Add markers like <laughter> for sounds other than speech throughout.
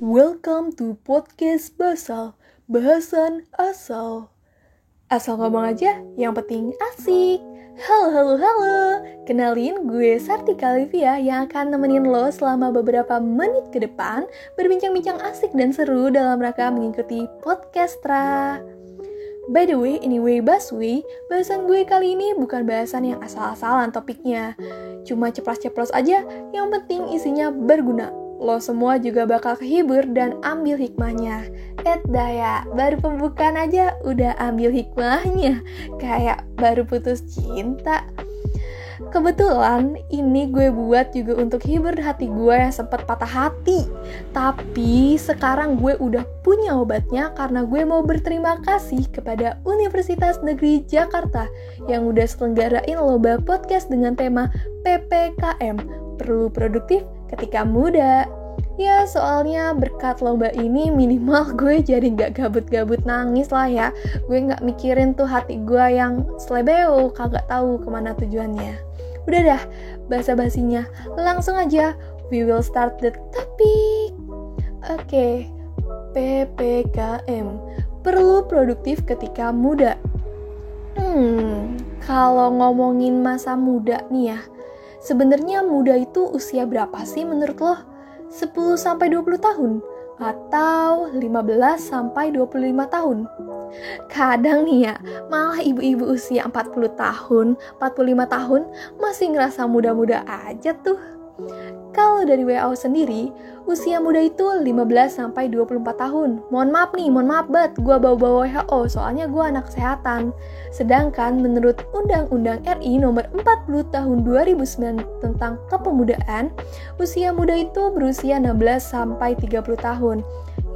Welcome to podcast Basal, bahasan asal. Asal ngomong aja, yang penting asik. Halo, halo, halo. Kenalin gue Sarti Kalivia yang akan nemenin lo selama beberapa menit ke depan berbincang-bincang asik dan seru dalam rangka mengikuti podcastra. By the way, anyway, Baswi, bahasan gue kali ini bukan bahasan yang asal-asalan topiknya. Cuma ceplos-ceplos aja, yang penting isinya berguna lo semua juga bakal kehibur dan ambil hikmahnya. Et daya, baru pembukaan aja udah ambil hikmahnya. Kayak baru putus cinta. Kebetulan ini gue buat juga untuk hibur hati gue yang sempat patah hati. Tapi sekarang gue udah punya obatnya karena gue mau berterima kasih kepada Universitas Negeri Jakarta yang udah selenggarain lomba podcast dengan tema PPKM, perlu produktif ketika muda. Ya soalnya berkat lomba ini minimal <laughs> gue jadi nggak gabut-gabut nangis lah ya Gue nggak mikirin tuh hati gue yang slebeo kagak tahu ke mana tujuannya Udah dah, basa-basinya langsung aja We will start the topic Oke, okay. PPKM Perlu produktif ketika muda Hmm, kalau ngomongin masa muda nih ya Sebenarnya muda itu usia berapa sih menurut lo? 10 sampai 20 tahun atau 15 sampai 25 tahun. Kadang nih ya, malah ibu-ibu usia 40 tahun, 45 tahun masih ngerasa muda-muda aja tuh. Kalau dari WHO sendiri, usia muda itu 15 sampai 24 tahun. Mohon maaf nih, mohon maaf banget gua bawa-bawa WHO soalnya gua anak kesehatan. Sedangkan menurut Undang-Undang RI nomor 40 tahun 2009 tentang kepemudaan, usia muda itu berusia 16 sampai 30 tahun.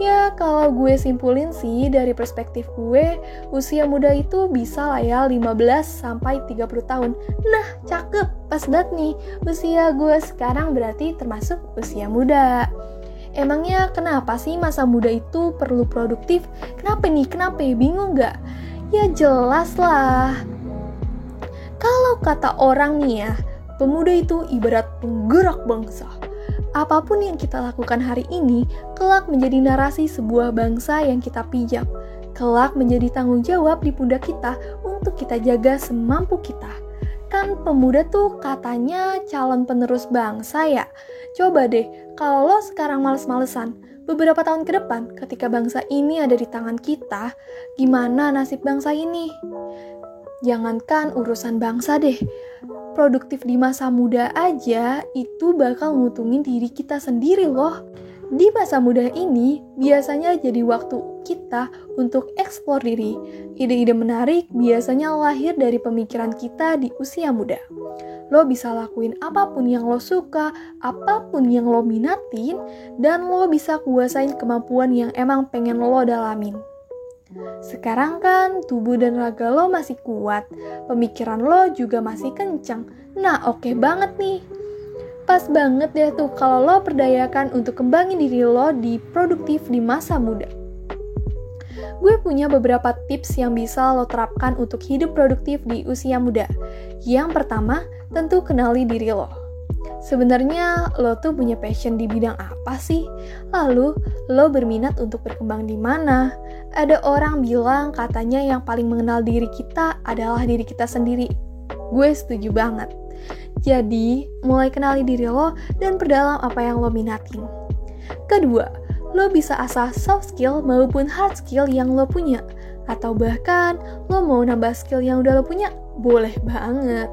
Ya, kalau gue simpulin sih dari perspektif gue, usia muda itu bisa lah ya 15 sampai 30 tahun. Nah, cakep, pas banget nih. Usia gue sekarang berarti termasuk usia muda. Emangnya kenapa sih masa muda itu perlu produktif? Kenapa nih? Kenapa? Bingung gak? Ya jelas lah. Kalau kata orang nih ya, pemuda itu ibarat penggerak bangsa apa pun yang kita lakukan hari ini kelak menjadi narasi sebuah bangsa yang kita pijak. Kelak menjadi tanggung jawab di pundak kita untuk kita jaga semampu kita. Kan pemuda tuh katanya calon penerus bangsa ya. Coba deh, kalau lo sekarang males-malesan, beberapa tahun ke depan ketika bangsa ini ada di tangan kita, gimana nasib bangsa ini? Jangankan urusan bangsa deh, produktif di masa muda aja itu bakal ngutungin diri kita sendiri loh. Di masa muda ini biasanya jadi waktu kita untuk eksplor diri. Ide-ide menarik biasanya lahir dari pemikiran kita di usia muda. Lo bisa lakuin apa pun yang lo suka, apa pun yang lo minatin, dan lo bisa kuasain kemampuan yang emang pengen lo dalamin. Sekarang kan tubuh dan raga lo masih kuat, pemikiran lo juga masih kencang. Nah, oke okay banget nih. Pas banget deh tuh kalau lo perdayakan untuk kembangin diri lo di produktif di masa muda. Gue punya beberapa tips yang bisa lo terapkan untuk hidup produktif di usia muda. Yang pertama, tentu kenali diri lo. Sebenarnya lo tuh punya passion di bidang apa sih? Lalu lo berminat untuk berkembang di mana? Ada orang bilang katanya yang paling mengenal diri kita adalah diri kita sendiri. Gue setuju banget. Jadi, mulai kenali diri lo dan perdalam apa yang lo minatin. Kedua, lo bisa asah soft skill maupun hard skill yang lo punya. Atau bahkan, lo mau nambah skill yang udah lo punya, boleh banget.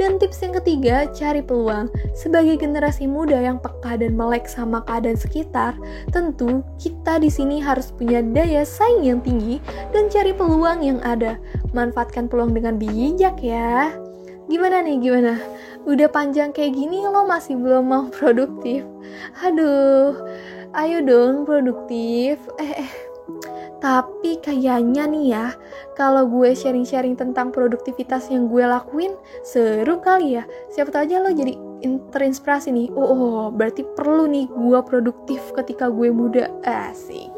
Dan tips yang ketiga, cari peluang. Sebagai generasi muda yang peka dan melek sama keadaan sekitar, tentu kita di sini harus punya daya saing yang tinggi dan cari peluang yang ada. Manfaatkan peluang dengan bijak ya. Gimana nih, gimana? Udah panjang kayak gini lo masih belum mau <laughs> produktif? Aduh, ayo dong produktif. Eh, eh tapi kayaknya nih ya, kalau gue sharing-sharing tentang produktivitas yang gue lakuin, seru kali ya. Siapa tahu aja lo jadi terinspirasi nih. Oh, oh, berarti perlu nih gue produktif ketika gue muda. Asik.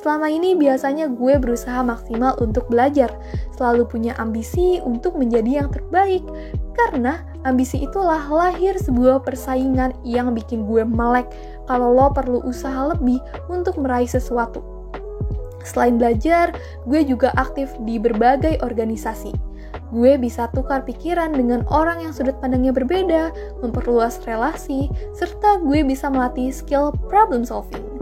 Selama ini biasanya gue berusaha maksimal untuk belajar, selalu punya ambisi untuk menjadi yang terbaik. Karena ambisi itulah lahir sebuah persaingan yang bikin gue melek kalau lo perlu usaha lebih untuk meraih sesuatu. Selain belajar, gue juga aktif di berbagai organisasi. Gue bisa tukar pikiran dengan orang yang sudut pandangnya berbeda, memperluas relasi, serta gue bisa melatih skill problem solving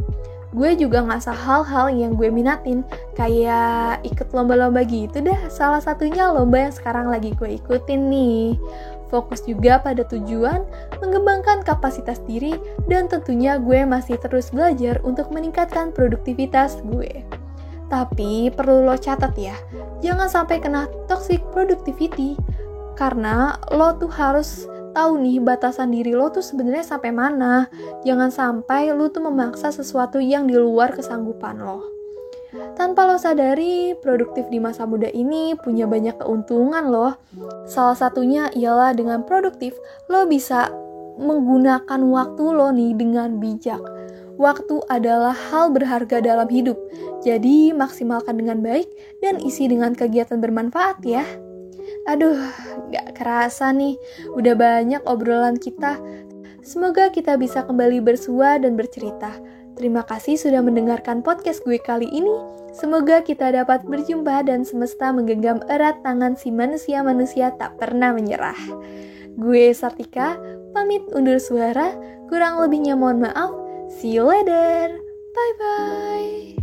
gue juga ngasah hal-hal yang gue minatin kayak ikut lomba-lomba gitu dah. Salah satunya lomba yang sekarang lagi gue ikutin nih. Fokus juga pada tujuan mengembangkan kapasitas diri dan tentunya gue masih terus belajar untuk meningkatkan produktivitas gue. Tapi perlu lo catat ya jangan sampai kena toxic productivity karena lo tuh harus tahu nih batasan diri lo tuh sebenarnya sampai mana. Jangan sampai lo tuh memaksa sesuatu yang di luar kesanggupan lo. Tanpa lo sadari, produktif di masa muda ini punya banyak keuntungan loh. Salah satunya ialah dengan produktif, lo bisa menggunakan waktu lo nih dengan bijak. Waktu adalah hal berharga dalam hidup, jadi maksimalkan dengan baik dan isi dengan kegiatan bermanfaat ya. Aduh, gak kerasa nih, udah banyak obrolan kita. Semoga kita bisa kembali bersua dan bercerita. Terima kasih sudah mendengarkan podcast gue kali ini. Semoga kita dapat berjumpa dan semesta menggenggam erat tangan si manusia-manusia tak pernah menyerah. Gue Sartika, pamit undur suara. Kurang lebihnya mohon maaf. See you later. Bye-bye.